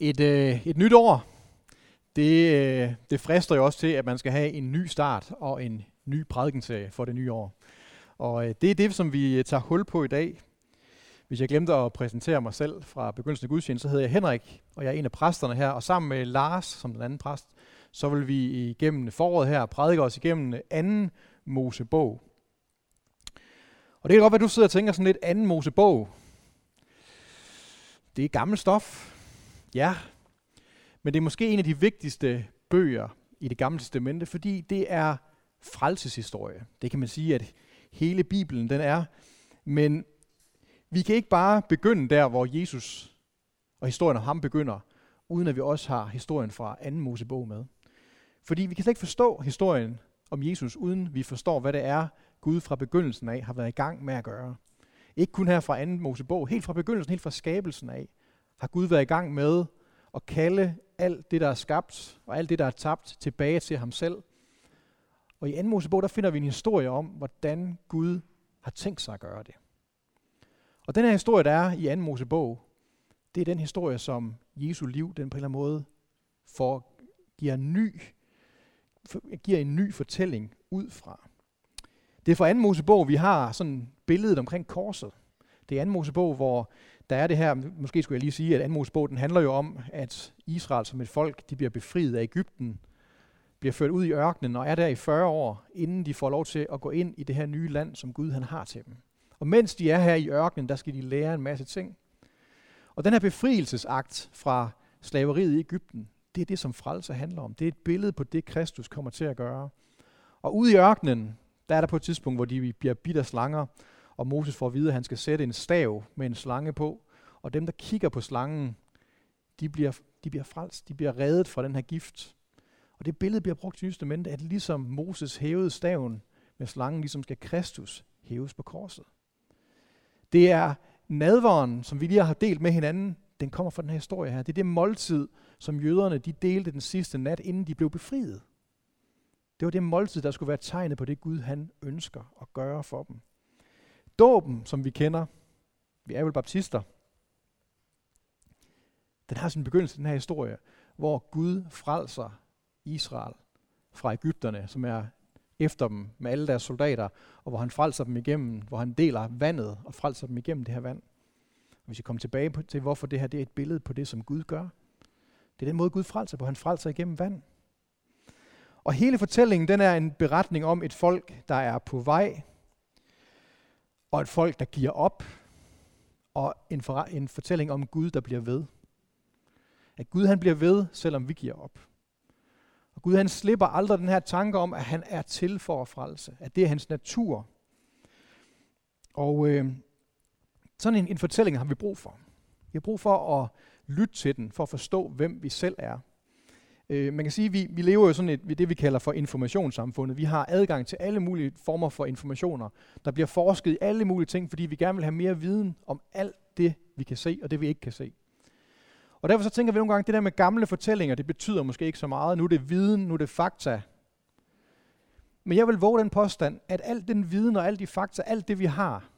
Et, øh, et nyt år, det, øh, det frister jo også til, at man skal have en ny start og en ny prædikenserie for det nye år. Og øh, det er det, som vi øh, tager hul på i dag. Hvis jeg glemte at præsentere mig selv fra begyndelsen af gudstjenesten, så hedder jeg Henrik, og jeg er en af præsterne her. Og sammen med Lars, som den anden præst, så vil vi igennem foråret her prædike os igennem anden Mosebog. Og det kan godt være, at du sidder og tænker sådan lidt anden Mosebog. Det er gammelt stof. Ja, men det er måske en af de vigtigste bøger i det gamle testamente, fordi det er frelseshistorie. Det kan man sige, at hele Bibelen den er. Men vi kan ikke bare begynde der, hvor Jesus og historien om ham begynder, uden at vi også har historien fra anden Mosebog med. Fordi vi kan slet ikke forstå historien om Jesus, uden vi forstår, hvad det er, Gud fra begyndelsen af har været i gang med at gøre. Ikke kun her fra anden Mosebog, helt fra begyndelsen, helt fra skabelsen af, har Gud været i gang med at kalde alt det, der er skabt, og alt det, der er tabt, tilbage til ham selv. Og i anden Mosebog, der finder vi en historie om, hvordan Gud har tænkt sig at gøre det. Og den her historie, der er i anden Mosebog, det er den historie, som Jesu liv, den på en eller anden måde, får, giver, ny, giver en ny fortælling ud fra. Det er fra anden Mosebog, vi har sådan billedet omkring korset. Det er anden Mosebog, hvor der er det her, måske skulle jeg lige sige, at anden Mosebog, den handler jo om, at Israel som et folk, de bliver befriet af Ægypten, bliver ført ud i ørkenen og er der i 40 år, inden de får lov til at gå ind i det her nye land, som Gud han har til dem. Og mens de er her i ørkenen, der skal de lære en masse ting. Og den her befrielsesakt fra slaveriet i Ægypten, det er det, som frelse handler om. Det er et billede på det, Kristus kommer til at gøre. Og ude i ørkenen, der er der på et tidspunkt, hvor de bliver bidt af slanger, og Moses får at vide, at han skal sætte en stav med en slange på, og dem, der kigger på slangen, de bliver, de bliver frelst, de bliver reddet fra den her gift. Og det billede bliver brugt i Nye at ligesom Moses hævede staven med slangen, ligesom skal Kristus hæves på korset. Det er nadvaren, som vi lige har delt med hinanden, den kommer fra den her historie her. Det er det måltid, som jøderne de delte den sidste nat, inden de blev befriet. Det var det måltid, der skulle være tegnet på det Gud, han ønsker at gøre for dem. Dåben, som vi kender, vi er vel baptister, den har sin begyndelse, den her historie, hvor Gud frelser Israel fra Ægypterne, som er efter dem med alle deres soldater, og hvor han frelser dem igennem, hvor han deler vandet og frelser dem igennem det her vand. Og hvis vi kommer tilbage på, til, hvorfor det her det er et billede på det, som Gud gør. Det er den måde, Gud frelser på. Han frelser igennem vand. Og hele fortællingen, den er en beretning om et folk, der er på vej, og et folk, der giver op, og en, for, en fortælling om Gud, der bliver ved. At Gud han bliver ved, selvom vi giver op. Og Gud han slipper aldrig den her tanke om, at han er til for at frelse. At det er hans natur. Og øh, sådan en, en fortælling har vi brug for. Vi har brug for at lytte til den, for at forstå, hvem vi selv er. Øh, man kan sige, at vi, vi lever jo sådan et, det, vi kalder for informationssamfundet. Vi har adgang til alle mulige former for informationer. Der bliver forsket i alle mulige ting, fordi vi gerne vil have mere viden om alt det, vi kan se, og det, vi ikke kan se. Og derfor så tænker vi nogle gange, at det der med gamle fortællinger, det betyder måske ikke så meget. Nu er det viden, nu er det fakta. Men jeg vil våge den påstand, at al den viden og alle de fakta, alt det vi har,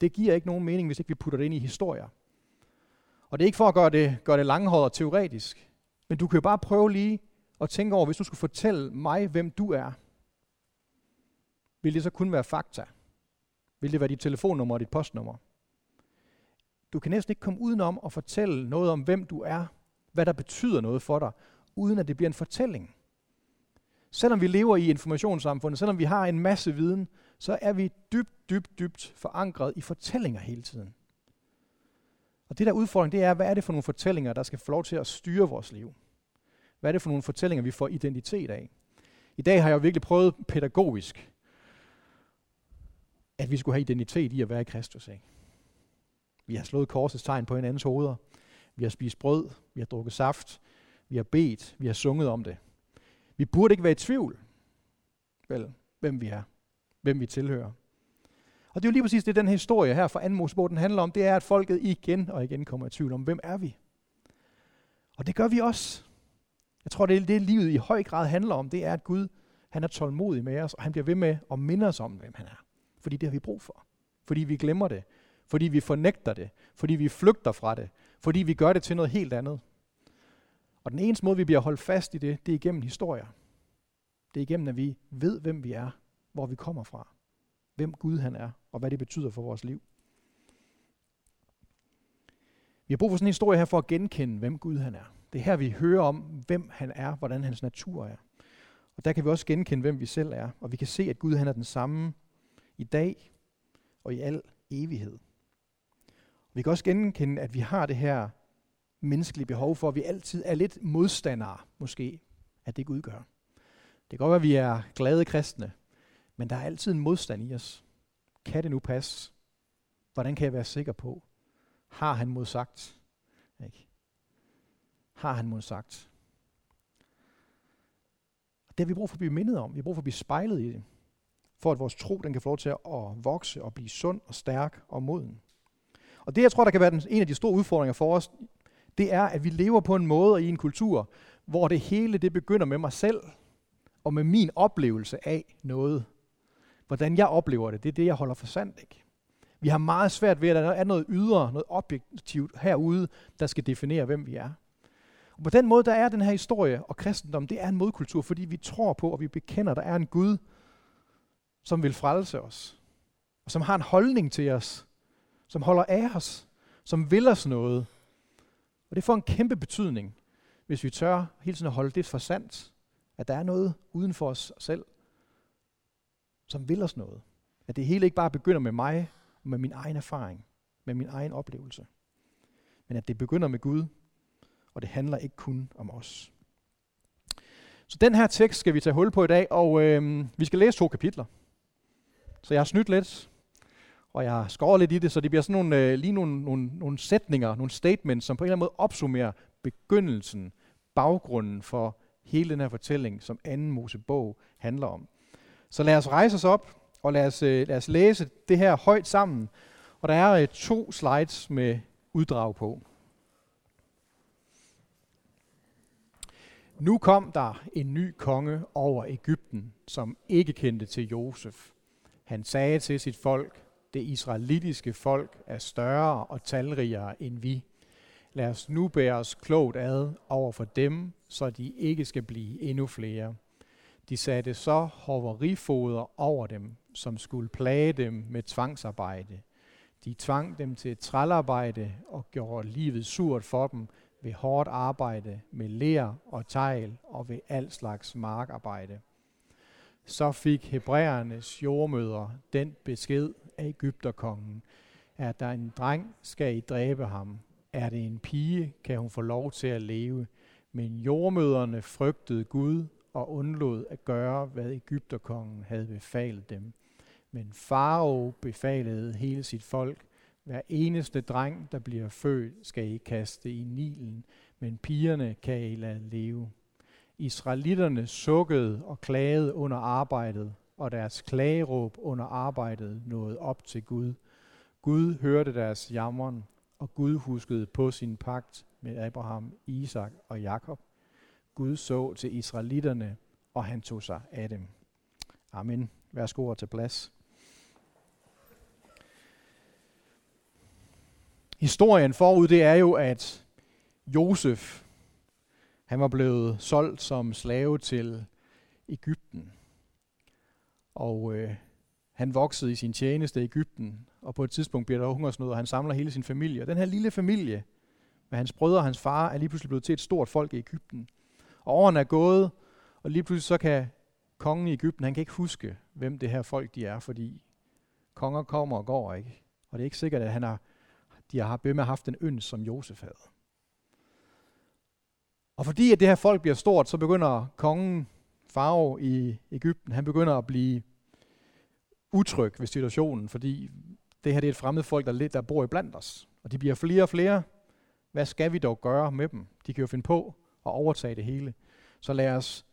det giver ikke nogen mening, hvis ikke vi putter det ind i historier. Og det er ikke for at gøre det, gøre det langhåret og teoretisk. Men du kan jo bare prøve lige at tænke over, hvis du skulle fortælle mig, hvem du er. Vil det så kun være fakta? Vil det være dit telefonnummer og dit postnummer? Du kan næsten ikke komme udenom at fortælle noget om, hvem du er, hvad der betyder noget for dig, uden at det bliver en fortælling. Selvom vi lever i informationssamfundet, selvom vi har en masse viden, så er vi dybt, dybt, dybt forankret i fortællinger hele tiden. Og det der udfordring, det er, hvad er det for nogle fortællinger, der skal få lov til at styre vores liv? Hvad er det for nogle fortællinger, vi får identitet af? I dag har jeg jo virkelig prøvet pædagogisk, at vi skulle have identitet i at være i Kristus. Ikke? Vi har slået korsets tegn på hinandens hoveder. Vi har spist brød. Vi har drukket saft. Vi har bedt. Vi har sunget om det. Vi burde ikke være i tvivl, vel, hvem vi er. Hvem vi tilhører. Og det er jo lige præcis det, den historie her fra 2. Mosebog, den handler om. Det er, at folket igen og igen kommer i tvivl om, hvem er vi? Og det gør vi også. Jeg tror, det er det, livet i høj grad handler om. Det er, at Gud han er tålmodig med os, og han bliver ved med at minde os om, hvem han er. Fordi det har vi brug for. Fordi vi glemmer det fordi vi fornægter det, fordi vi flygter fra det, fordi vi gør det til noget helt andet. Og den eneste måde, vi bliver holdt fast i det, det er igennem historier. Det er igennem, at vi ved, hvem vi er, hvor vi kommer fra, hvem Gud han er, og hvad det betyder for vores liv. Vi har brug for sådan en historie her for at genkende, hvem Gud han er. Det er her, vi hører om, hvem han er, hvordan hans natur er. Og der kan vi også genkende, hvem vi selv er. Og vi kan se, at Gud han er den samme i dag og i al evighed. Vi kan også genkende, at vi har det her menneskelige behov for, at vi altid er lidt modstandere, måske, af det Gud gør. Det kan godt være, at vi er glade kristne, men der er altid en modstand i os. Kan det nu passe? Hvordan kan jeg være sikker på? Har han modsagt? Ikke? Har han modsagt? Det har vi brug for at blive mindet om. Vi har brug for at blive spejlet i det. For at vores tro den kan få lov til at vokse og blive sund og stærk og moden. Og det, jeg tror, der kan være den, en af de store udfordringer for os, det er, at vi lever på en måde og i en kultur, hvor det hele det begynder med mig selv, og med min oplevelse af noget. Hvordan jeg oplever det, det er det, jeg holder for sandt. Ikke? Vi har meget svært ved, at der er noget ydre, noget objektivt herude, der skal definere, hvem vi er. Og på den måde, der er den her historie og kristendom, det er en modkultur, fordi vi tror på, og vi bekender, at der er en Gud, som vil frelse os. Og som har en holdning til os. Som holder af os. Som vil os noget. Og det får en kæmpe betydning, hvis vi tør hele tiden at holde det for sandt. At der er noget uden for os selv, som vil os noget. At det hele ikke bare begynder med mig, og med min egen erfaring, med min egen oplevelse. Men at det begynder med Gud, og det handler ikke kun om os. Så den her tekst skal vi tage hul på i dag, og øh, vi skal læse to kapitler. Så jeg har snydt lidt, og jeg har skåret lidt i det, så det bliver sådan nogle, øh, lige nogle, nogle, nogle sætninger, nogle statements, som på en eller anden måde opsummerer begyndelsen, baggrunden for hele den her fortælling, som anden Mosebog handler om. Så lad os rejse os op, og lad os, øh, lad os læse det her højt sammen. Og der er øh, to slides med uddrag på. Nu kom der en ny konge over Ægypten, som ikke kendte til Josef. Han sagde til sit folk, det israelitiske folk er større og talrigere end vi. Lad os nu bære os klogt ad over for dem, så de ikke skal blive endnu flere. De satte så hoverifoder over dem, som skulle plage dem med tvangsarbejde. De tvang dem til trælarbejde og gjorde livet surt for dem ved hårdt arbejde med ler og tegl og ved al slags markarbejde. Så fik hebræernes jordmøder den besked af Ægypterkongen, at der en dreng, skal I dræbe ham. Er det en pige, kan hun få lov til at leve. Men jordmøderne frygtede Gud og undlod at gøre, hvad Ægypterkongen havde befalet dem. Men Farao befalede hele sit folk, hver eneste dreng, der bliver født, skal I kaste i Nilen, men pigerne kan I lade leve. Israelitterne sukkede og klagede under arbejdet, og deres klageråb under arbejdet nåede op til Gud. Gud hørte deres jammeren, og Gud huskede på sin pagt med Abraham, Isak og Jakob. Gud så til israelitterne, og han tog sig af dem. Amen. Værsgo til plads. Historien forud, det er jo, at Josef, han var blevet solgt som slave til Ægypten. Og øh, han voksede i sin tjeneste i Ægypten, og på et tidspunkt bliver der hungersnød, og han samler hele sin familie. Og den her lille familie, med hans brødre og hans far, er lige pludselig blevet til et stort folk i Ægypten. Og årene er gået, og lige pludselig så kan kongen i Ægypten, han kan ikke huske, hvem det her folk de er, fordi konger kommer og går, ikke? Og det er ikke sikkert, at han har, de har med haft en øns, som Josef havde. Og fordi at det her folk bliver stort, så begynder kongen, Farao i Ægypten, han begynder at blive utryg ved situationen, fordi det her det er et fremmed folk, der, der bor i blandt os. Og de bliver flere og flere. Hvad skal vi dog gøre med dem? De kan jo finde på at overtage det hele. Så lad os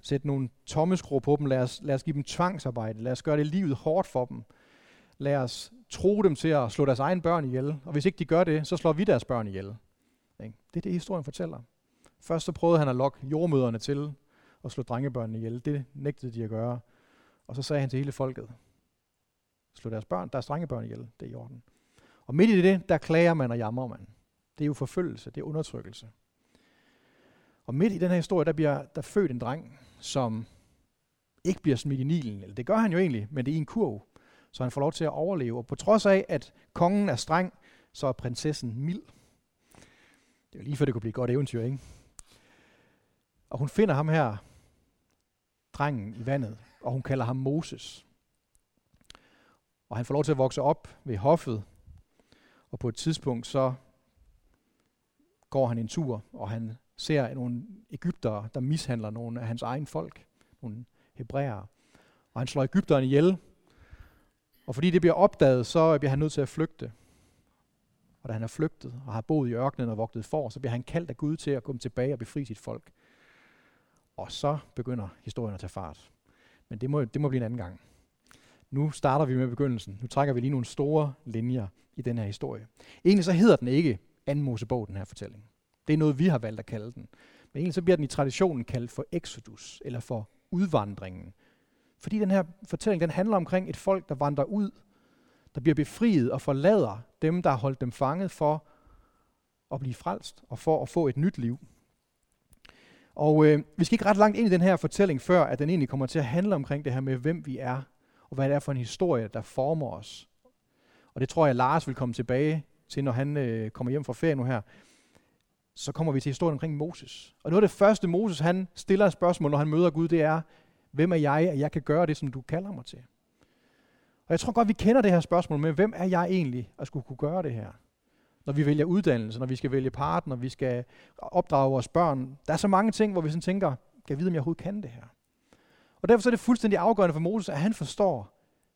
sætte nogle tommeskruer på dem. Lad os, lad os give dem tvangsarbejde. Lad os gøre det livet hårdt for dem. Lad os tro dem til at slå deres egen børn ihjel. Og hvis ikke de gør det, så slår vi deres børn ihjel. Det er det, historien fortæller. Først så prøvede han at lokke jordmøderne til at slå drengebørnene ihjel. Det nægtede de at gøre. Og så sagde han til hele folket, slå deres børn, deres drengebørn ihjel, det er i orden. Og midt i det, der klager man og jammer man. Det er jo forfølgelse, det er undertrykkelse. Og midt i den her historie, der bliver der født en dreng, som ikke bliver smidt i Nilen. Eller det gør han jo egentlig, men det er i en kurv, så han får lov til at overleve. Og på trods af, at kongen er streng, så er prinsessen mild. Det er lige før det kunne blive et godt eventyr, ikke? Og hun finder ham her, drengen i vandet, og hun kalder ham Moses. Og han får lov til at vokse op ved hoffet, og på et tidspunkt så går han en tur, og han ser nogle Ægyptere, der mishandler nogle af hans egen folk, nogle hebræere. Og han slår Ægypteren ihjel, og fordi det bliver opdaget, så bliver han nødt til at flygte. Og da han er flygtet og har boet i ørkenen og vogtet for, så bliver han kaldt af Gud til at komme tilbage og befri sit folk. Og så begynder historien at tage fart. Men det må, det må blive en anden gang. Nu starter vi med begyndelsen. Nu trækker vi lige nogle store linjer i den her historie. Egentlig så hedder den ikke anden Mosebog, den her fortælling. Det er noget, vi har valgt at kalde den. Men egentlig så bliver den i traditionen kaldt for Exodus, eller for udvandringen. Fordi den her fortælling, den handler omkring et folk, der vandrer ud, der bliver befriet og forlader dem, der har holdt dem fanget for at blive frelst og for at få et nyt liv. Og øh, vi skal ikke ret langt ind i den her fortælling, før at den egentlig kommer til at handle omkring det her med, hvem vi er, og hvad det er for en historie, der former os. Og det tror jeg, Lars vil komme tilbage til, når han øh, kommer hjem fra ferie nu her. Så kommer vi til historien omkring Moses. Og noget af det første, Moses han stiller et spørgsmål, når han møder Gud, det er, hvem er jeg, at jeg kan gøre det, som du kalder mig til? Og jeg tror godt, vi kender det her spørgsmål med, hvem er jeg egentlig, at skulle kunne gøre det her? Når vi vælger uddannelse, når vi skal vælge partner, når vi skal opdrage vores børn. Der er så mange ting, hvor vi sådan tænker, kan jeg vide, om jeg overhovedet kan det her? Og derfor er det fuldstændig afgørende for Moses, at han forstår,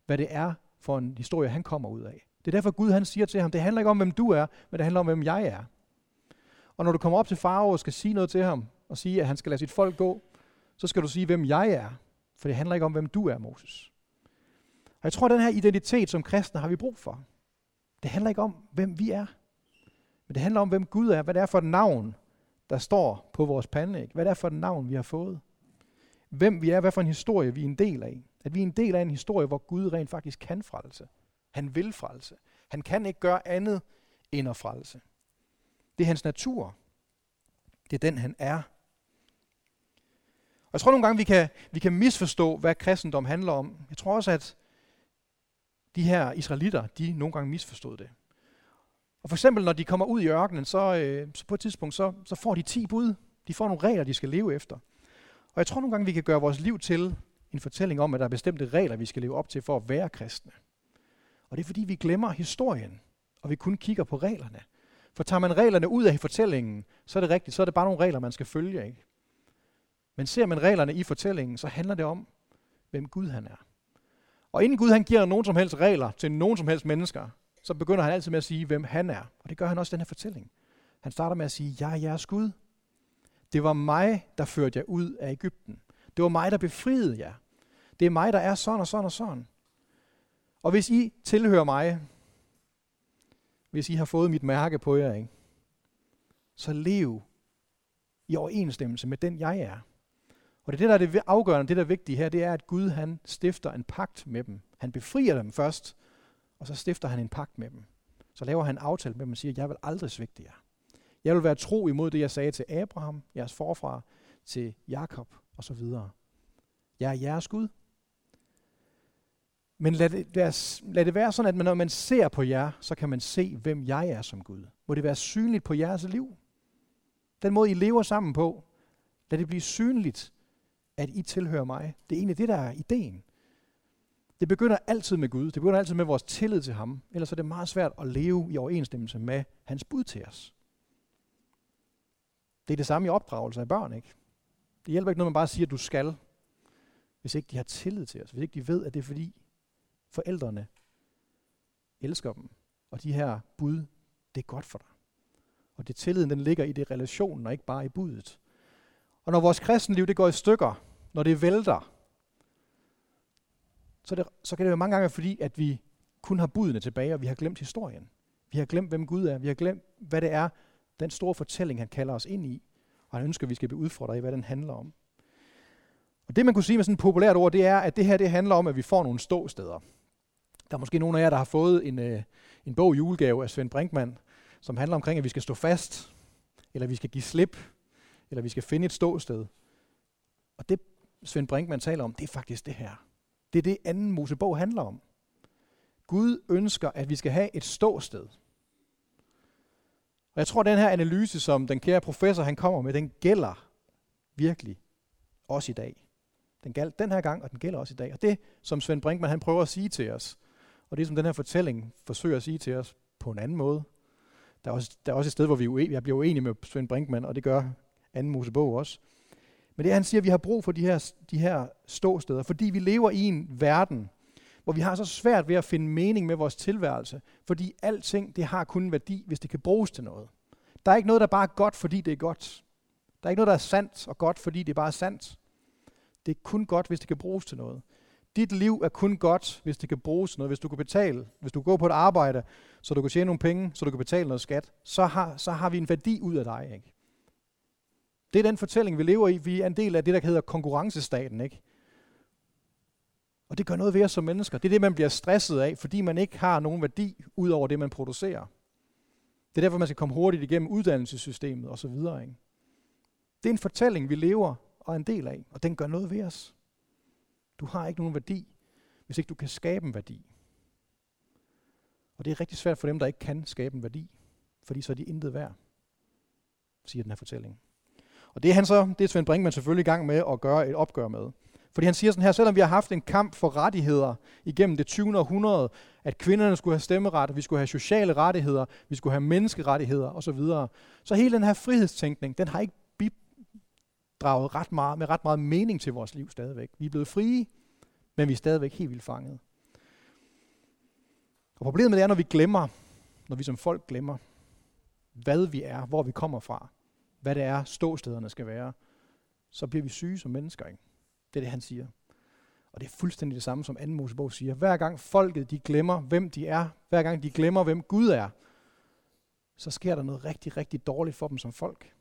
hvad det er for en historie, han kommer ud af. Det er derfor Gud han siger til ham, det handler ikke om, hvem du er, men det handler om, hvem jeg er. Og når du kommer op til Farao og skal sige noget til ham, og sige, at han skal lade sit folk gå, så skal du sige, hvem jeg er. For det handler ikke om, hvem du er, Moses. Og jeg tror, at den her identitet som kristne har vi brug for. Det handler ikke om, hvem vi er. Men det handler om, hvem Gud er. Hvad det er for et navn, der står på vores pande. Hvad det er for et navn, vi har fået. Hvem vi er, hvad for en historie vi er en del af. At vi er en del af en historie, hvor Gud rent faktisk kan frelse. Han vil frelse. Han kan ikke gøre andet end at frelse. Det er hans natur. Det er den, han er. Og jeg tror nogle gange, vi kan, vi kan misforstå, hvad kristendom handler om. Jeg tror også, at de her israelitter, de nogle gange misforstod det. Og for eksempel, når de kommer ud i ørkenen, så, øh, så på et tidspunkt, så, så får de 10 bud. De får nogle regler, de skal leve efter. Og jeg tror nogle gange, vi kan gøre vores liv til en fortælling om, at der er bestemte regler, vi skal leve op til for at være kristne. Og det er fordi, vi glemmer historien, og vi kun kigger på reglerne. For tager man reglerne ud af fortællingen, så er det rigtigt, så er det bare nogle regler, man skal følge. Ikke? Men ser man reglerne i fortællingen, så handler det om, hvem Gud han er. Og inden Gud han giver nogen som helst regler til nogen som helst mennesker, så begynder han altid med at sige, hvem han er. Og det gør han også i den her fortælling. Han starter med at sige, jeg er jeres Gud. Det var mig, der førte jer ud af Ægypten. Det var mig, der befriede jer. Det er mig, der er sådan og sådan og sådan. Og hvis I tilhører mig, hvis I har fået mit mærke på jer, ikke? så lev i overensstemmelse med den, jeg er. Og det, der er det afgørende, det der er vigtige her, det er, at Gud han stifter en pagt med dem. Han befrier dem først, og så stifter han en pagt med dem. Så laver han en aftale med dem og siger, jeg vil aldrig svigte jer. Jeg vil være tro imod det, jeg sagde til Abraham, jeres forfra, til Jakob og så videre. Jeg er jeres Gud. Men lad det, være, lad det være sådan, at når man ser på jer, så kan man se, hvem jeg er som Gud. Må det være synligt på jeres liv. Den måde, I lever sammen på, lad det blive synligt, at I tilhører mig. Det er egentlig det, der er ideen. Det begynder altid med Gud. Det begynder altid med vores tillid til ham. Ellers er det meget svært at leve i overensstemmelse med hans bud til os. Det er det samme i opdragelse af børn, ikke? Det hjælper ikke noget, man bare siger, at du skal, hvis ikke de har tillid til os. Hvis ikke de ved, at det er fordi forældrene elsker dem. Og de her bud, det er godt for dig. Og det tilliden, den ligger i det relationen, og ikke bare i budet. Og når vores kristenliv det går i stykker, når det vælter, så, det, så kan det jo mange gange være fordi, at vi kun har budene tilbage, og vi har glemt historien. Vi har glemt, hvem Gud er. Vi har glemt, hvad det er, den store fortælling, han kalder os ind i. Og han ønsker, at vi skal blive udfordret i, hvad den handler om. Og det, man kunne sige med sådan et populært ord, det er, at det her det handler om, at vi får nogle ståsteder. Der er måske nogle af jer, der har fået en, øh, en bog julegave af Svend Brinkmann, som handler omkring, at vi skal stå fast, eller vi skal give slip, eller vi skal finde et ståsted. Og det, Svend Brinkmann taler om, det er faktisk det her. Det er det, anden Mosebog handler om. Gud ønsker, at vi skal have et ståsted. Og jeg tror, at den her analyse, som den kære professor han kommer med, den gælder virkelig også i dag. Den galt den her gang, og den gælder også i dag. Og det, som Svend Brinkmann han prøver at sige til os, og det, som den her fortælling forsøger at sige til os på en anden måde, der er også, der er også et sted, hvor vi er uenige. Jeg bliver uenig med Svend Brinkmann, og det gør anden Mosebog også. Men det er, han siger, at vi har brug for de her, de her ståsteder, fordi vi lever i en verden, hvor vi har så svært ved at finde mening med vores tilværelse, fordi alting det har kun værdi, hvis det kan bruges til noget. Der er ikke noget, der bare er godt, fordi det er godt. Der er ikke noget, der er sandt og godt, fordi det er bare sandt. Det er kun godt, hvis det kan bruges til noget. Dit liv er kun godt, hvis det kan bruges til noget. Hvis du kan betale, hvis du går på et arbejde, så du kan tjene nogle penge, så du kan betale noget skat, så har, så har vi en værdi ud af dig. Ikke? Det er den fortælling, vi lever i. Vi er en del af det, der hedder konkurrencestaten. Ikke? Og det gør noget ved os som mennesker. Det er det, man bliver stresset af, fordi man ikke har nogen værdi ud over det, man producerer. Det er derfor, man skal komme hurtigt igennem uddannelsessystemet osv. Ikke? Det er en fortælling, vi lever og er en del af, og den gør noget ved os. Du har ikke nogen værdi, hvis ikke du kan skabe en værdi. Og det er rigtig svært for dem, der ikke kan skabe en værdi, fordi så er de intet værd, siger den her fortælling. Og det er han så, det er Svend Brinkmann selvfølgelig i gang med at gøre et opgør med. Fordi han siger sådan her, selvom vi har haft en kamp for rettigheder igennem det 20. århundrede, at kvinderne skulle have stemmeret, vi skulle have sociale rettigheder, vi skulle have menneskerettigheder osv., så hele den her frihedstænkning, den har ikke bidraget ret meget, med ret meget mening til vores liv stadigvæk. Vi er blevet frie, men vi er stadigvæk helt vildt fanget. Og problemet er, når vi glemmer, når vi som folk glemmer, hvad vi er, hvor vi kommer fra, hvad det er, ståstederne skal være, så bliver vi syge som mennesker. Ikke? Det er det, han siger. Og det er fuldstændig det samme, som anden Mosebog siger. Hver gang folket de glemmer, hvem de er, hver gang de glemmer, hvem Gud er, så sker der noget rigtig, rigtig dårligt for dem som folk.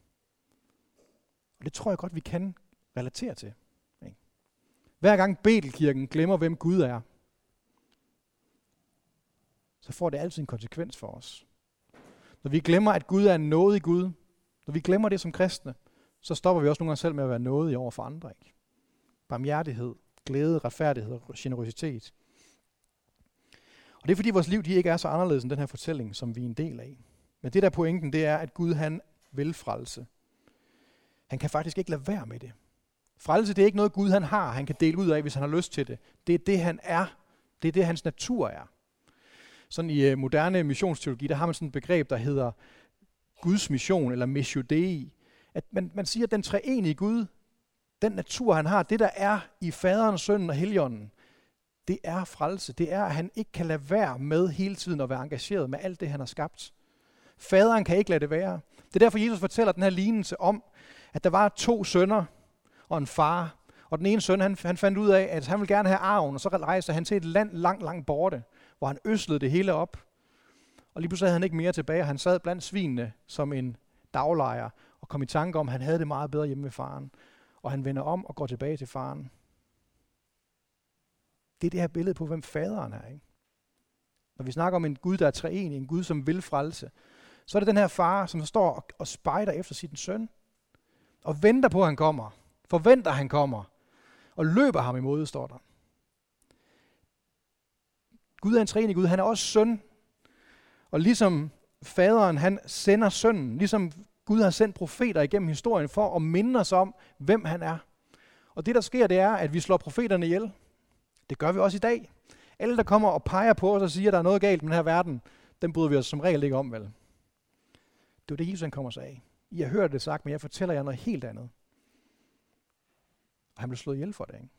Og det tror jeg godt, vi kan relatere til. Ikke? Hver gang Betelkirken glemmer, hvem Gud er, så får det altid en konsekvens for os. Når vi glemmer, at Gud er noget i Gud, når vi glemmer det som kristne, så stopper vi også nogle gange selv med at være noget i over for andre. Ikke? Barmhjertighed, glæde, retfærdighed og generositet. Og det er fordi vores liv de ikke er så anderledes end den her fortælling, som vi er en del af. Men det der pointen, det er, at Gud han vil frelse. Han kan faktisk ikke lade være med det. Frelse det er ikke noget Gud han har, han kan dele ud af, hvis han har lyst til det. Det er det han er. Det er det hans natur er. Sådan i uh, moderne missionsteologi, der har man sådan et begreb, der hedder Guds mission, eller missio dei. At man, man siger, at den treenige Gud, den natur han har, det der er i faderen, sønnen og helligånden, det er frelse. Det er, at han ikke kan lade være med hele tiden at være engageret med alt det, han har skabt. Faderen kan ikke lade det være. Det er derfor, Jesus fortæller den her lignelse om, at der var to sønner og en far. Og den ene søn, han, han fandt ud af, at han ville gerne have arven, og så rejste han til et land langt, langt borte, hvor han øslede det hele op. Og lige pludselig havde han ikke mere tilbage, og han sad blandt svinene som en daglejer, og kom i tanke om, at han havde det meget bedre hjemme med faren. Og han vender om og går tilbage til faren. Det er det her billede på, hvem faderen er. Ikke? Når vi snakker om en Gud, der er treenig, en Gud, som vil frelse, så er det den her far, som står og spejder efter sin søn, og venter på, at han kommer, forventer, at han kommer, og løber ham imod, står der. Gud er en træning Gud, han er også søn. Og ligesom faderen, han sender sønnen, ligesom Gud har sendt profeter igennem historien for at minde os om, hvem han er. Og det, der sker, det er, at vi slår profeterne ihjel. Det gør vi også i dag. Alle, der kommer og peger på os og siger, at der er noget galt med den her verden, den bryder vi os som regel ikke om, vel? Det er det, Jesus han kommer sig af. I har hørt det sagt, men jeg fortæller jer noget helt andet. Og han blev slået ihjel for det, ikke?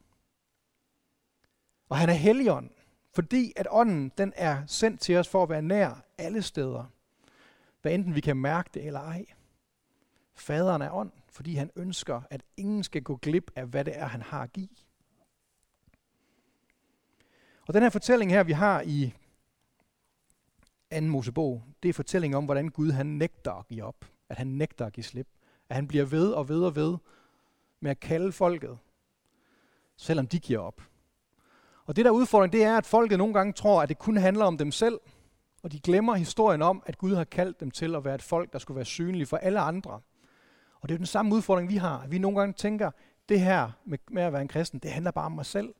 Og han er helligånd, fordi at ånden, den er sendt til os for at være nær alle steder. Hvad enten vi kan mærke det eller ej. Faderen er ånd, fordi han ønsker, at ingen skal gå glip af, hvad det er, han har at give. Og den her fortælling her, vi har i 2. Mosebog, det er fortællingen om, hvordan Gud han nægter at give op at han nægter at give slip. At han bliver ved og ved og ved med at kalde folket, selvom de giver op. Og det der udfordring, det er, at folket nogle gange tror, at det kun handler om dem selv, og de glemmer historien om, at Gud har kaldt dem til at være et folk, der skulle være synlige for alle andre. Og det er jo den samme udfordring, vi har. Vi nogle gange tænker, det her med, med at være en kristen, det handler bare om mig selv.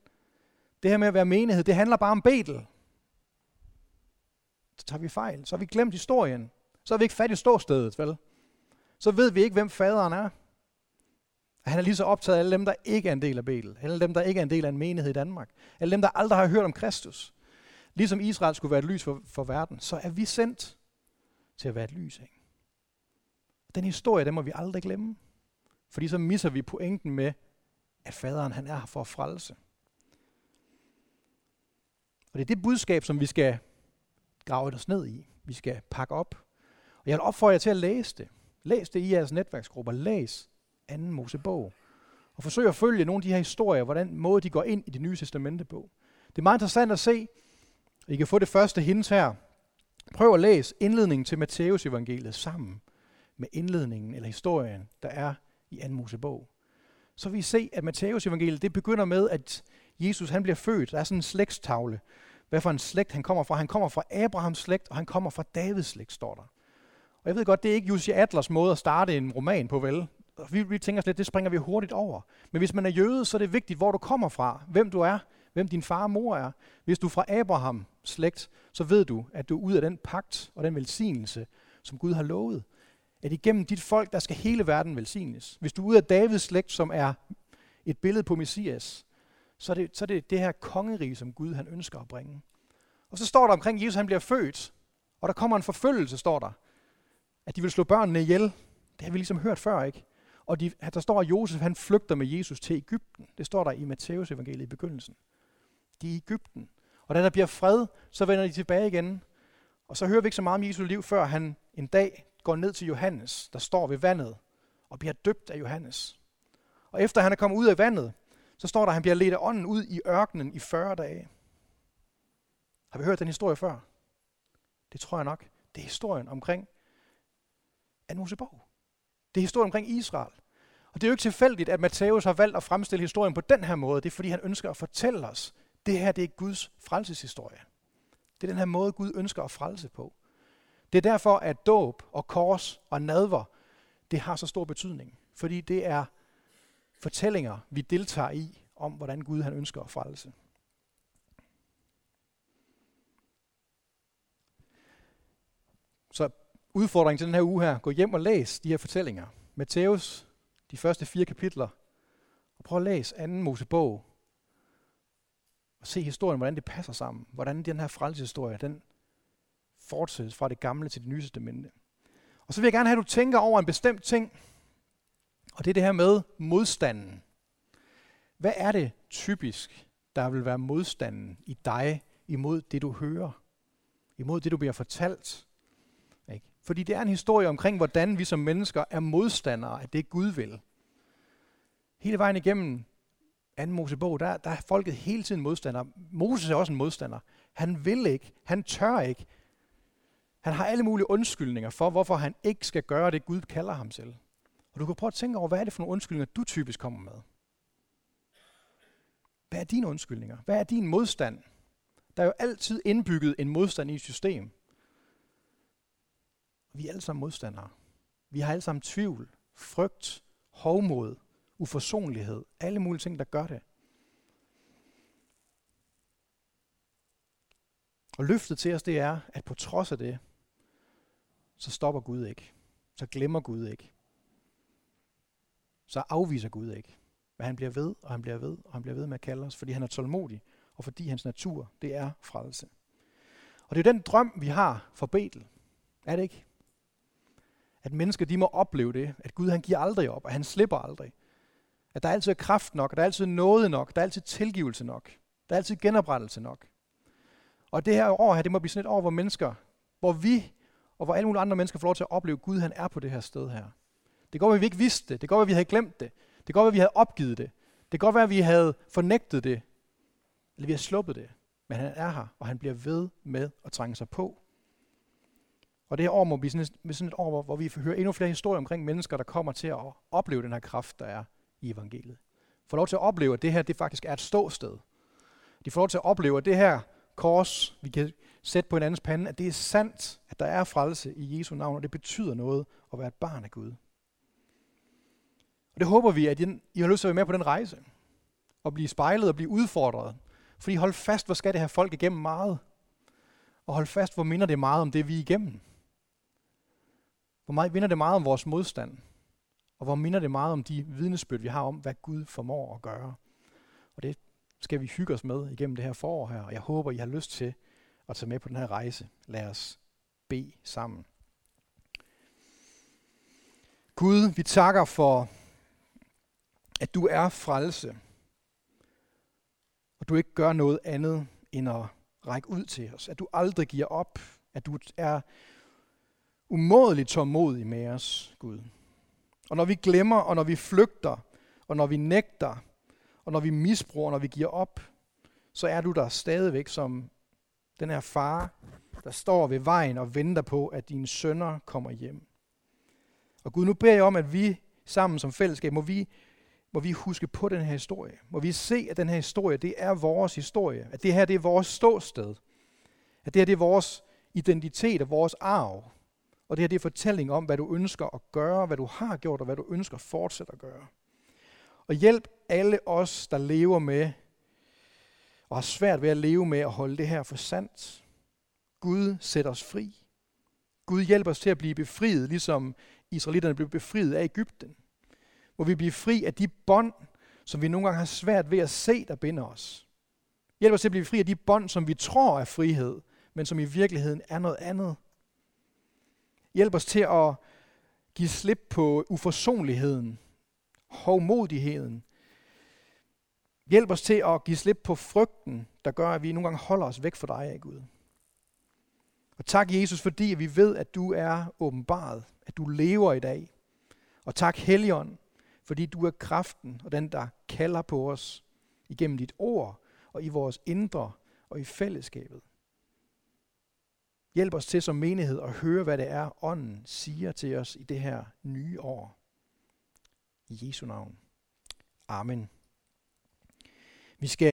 Det her med at være menighed, det handler bare om Betel. Så tager vi fejl. Så har vi glemt historien. Så har vi ikke fat i ståstedet, vel? Så ved vi ikke, hvem faderen er. Han er lige så optaget af alle dem, der ikke er en del af Betel. Alle dem, der ikke er en del af en menighed i Danmark. Alle dem, der aldrig har hørt om Kristus. Ligesom Israel skulle være et lys for, for verden, så er vi sendt til at være et lys. Ikke? Den historie, den må vi aldrig glemme. Fordi så misser vi pointen med, at faderen han er her for at frelse. Og det er det budskab, som vi skal grave os ned i. Vi skal pakke op. Og jeg vil opfordre jer til at læse det. Læs det i jeres netværksgrupper. Læs anden Mosebog. Og forsøger at følge nogle af de her historier, hvordan måde de går ind i det nye testamente på. Det er meget interessant at se. I kan få det første hint her. Prøv at læse indledningen til Matteus evangeliet sammen med indledningen eller historien, der er i anden Mosebog. Så vi se, at Matteus evangeliet det begynder med, at Jesus han bliver født. Der er sådan en slægtstavle. Hvad for en slægt han kommer fra? Han kommer fra Abrahams slægt, og han kommer fra Davids slægt, står der. Og jeg ved godt, det er ikke Jussi Adlers måde at starte en roman på, vel? Vi, vi tænker slet, det springer vi hurtigt over. Men hvis man er jøde, så er det vigtigt, hvor du kommer fra, hvem du er, hvem din far og mor er. Hvis du er fra Abraham slægt, så ved du, at du er ud af den pagt og den velsignelse, som Gud har lovet. At igennem dit folk, der skal hele verden velsignes. Hvis du er ud af Davids slægt, som er et billede på Messias, så er det så er det, det her kongerige, som Gud han ønsker at bringe. Og så står der omkring Jesus, han bliver født, og der kommer en forfølgelse, står der. At de vil slå børnene ihjel. Det har vi ligesom hørt før, ikke? Og de, der står, at Josef han flygter med Jesus til Ægypten. Det står der i Matteus evangeliet i begyndelsen. De er i Ægypten. Og da der bliver fred, så vender de tilbage igen. Og så hører vi ikke så meget om Jesu liv, før han en dag går ned til Johannes, der står ved vandet, og bliver døbt af Johannes. Og efter han er kommet ud af vandet, så står der, at han bliver ledt af ånden ud i ørkenen i 40 dage. Har vi hørt den historie før? Det tror jeg nok. Det er historien omkring Anne Mosebog. Det er historien omkring Israel. Og det er jo ikke tilfældigt, at Matthæus har valgt at fremstille historien på den her måde. Det er fordi, han ønsker at fortælle os, det her det er Guds frelseshistorie. Det er den her måde, Gud ønsker at frelse på. Det er derfor, at dåb og kors og nadver, det har så stor betydning. Fordi det er fortællinger, vi deltager i, om hvordan Gud han ønsker at frelse. Udfordring udfordringen til den her uge her, gå hjem og læs de her fortællinger. Matthæus, de første fire kapitler, og prøv at læse anden Mosebog, og se historien, hvordan det passer sammen. Hvordan den her frelseshistorie, den fortsættes fra det gamle til det nye testamente. Og så vil jeg gerne have, at du tænker over en bestemt ting, og det er det her med modstanden. Hvad er det typisk, der vil være modstanden i dig imod det, du hører? Imod det, du bliver fortalt? Fordi det er en historie omkring, hvordan vi som mennesker er modstandere af det, Gud vil. Hele vejen igennem 2. Mosebog, der, der er folket hele tiden modstander. Moses er også en modstander. Han vil ikke, han tør ikke. Han har alle mulige undskyldninger for, hvorfor han ikke skal gøre det, Gud kalder ham til. Og du kan prøve at tænke over, hvad er det for nogle undskyldninger, du typisk kommer med? Hvad er dine undskyldninger? Hvad er din modstand? Der er jo altid indbygget en modstand i et system. Vi er alle sammen modstandere. Vi har alle sammen tvivl, frygt, hovmod, uforsonlighed, alle mulige ting, der gør det. Og løftet til os, det er, at på trods af det, så stopper Gud ikke. Så glemmer Gud ikke. Så afviser Gud ikke. Men han bliver ved, og han bliver ved, og han bliver ved med at kalde os, fordi han er tålmodig, og fordi hans natur, det er frelse. Og det er den drøm, vi har for Betel. Er det ikke? At mennesker, de må opleve det, at Gud han giver aldrig op, og han slipper aldrig. At der altid er kraft nok, at der er altid noget nok, der er altid tilgivelse nok, der er altid genoprettelse nok. Og det her år her, det må blive sådan et år, hvor mennesker, hvor vi og hvor alle mulige andre mennesker får lov til at opleve, at Gud han er på det her sted her. Det går, at vi ikke vidste det. Det går, at vi havde glemt det. Det går, at vi havde opgivet det. Det kan godt være, at vi havde fornægtet det. Eller vi har sluppet det. Men han er her, og han bliver ved med at trænge sig på. Og det her år må blive sådan et, sådan et år, hvor, hvor vi får høre endnu flere historier omkring mennesker, der kommer til at opleve den her kraft, der er i evangeliet. Får lov til at opleve, at det her det faktisk er et ståsted. De får lov til at opleve, at det her kors, vi kan sætte på en andens pande, at det er sandt, at der er frelse i Jesu navn, og det betyder noget at være et barn af Gud. Og det håber vi, at I har lyst til at være med på den rejse. Og blive spejlet og blive udfordret. Fordi hold fast, hvor skal det her folk igennem meget. Og hold fast, hvor minder det meget om det, vi er igennem. Hvor meget minder det meget om vores modstand. Og hvor minder det meget om de vidnesbyrd, vi har om, hvad Gud formår at gøre. Og det skal vi hygge os med igennem det her forår her. Og jeg håber, I har lyst til at tage med på den her rejse. Lad os bede sammen. Gud, vi takker for, at du er frelse. Og du ikke gør noget andet end at række ud til os. At du aldrig giver op. At du er umådeligt tålmodig med os, Gud. Og når vi glemmer, og når vi flygter, og når vi nægter, og når vi misbruger, når vi giver op, så er du der stadigvæk som den her far, der står ved vejen og venter på, at dine sønner kommer hjem. Og Gud, nu beder jeg om, at vi sammen som fællesskab, må vi, må vi huske på den her historie. Må vi se, at den her historie, det er vores historie. At det her, det er vores ståsted. At det her, det er vores identitet og vores arv. Og det her, det er fortælling om, hvad du ønsker at gøre, hvad du har gjort, og hvad du ønsker fortsat at gøre. Og hjælp alle os, der lever med, og har svært ved at leve med at holde det her for sandt. Gud sætter os fri. Gud hjælper os til at blive befriet, ligesom israelitterne blev befriet af Ægypten. Må vi blive fri af de bånd, som vi nogle gange har svært ved at se, der binder os. Hjælp os til at blive fri af de bånd, som vi tror er frihed, men som i virkeligheden er noget andet. Hjælp os til at give slip på uforsonligheden, hovmodigheden. Hjælp os til at give slip på frygten, der gør, at vi nogle gange holder os væk fra dig, af Gud. Og tak, Jesus, fordi vi ved, at du er åbenbaret, at du lever i dag. Og tak, Helligånd, fordi du er kraften og den, der kalder på os igennem dit ord og i vores indre og i fællesskabet. Hjælp os til som menighed at høre, hvad det er, ånden siger til os i det her nye år. I Jesu navn. Amen. Vi skal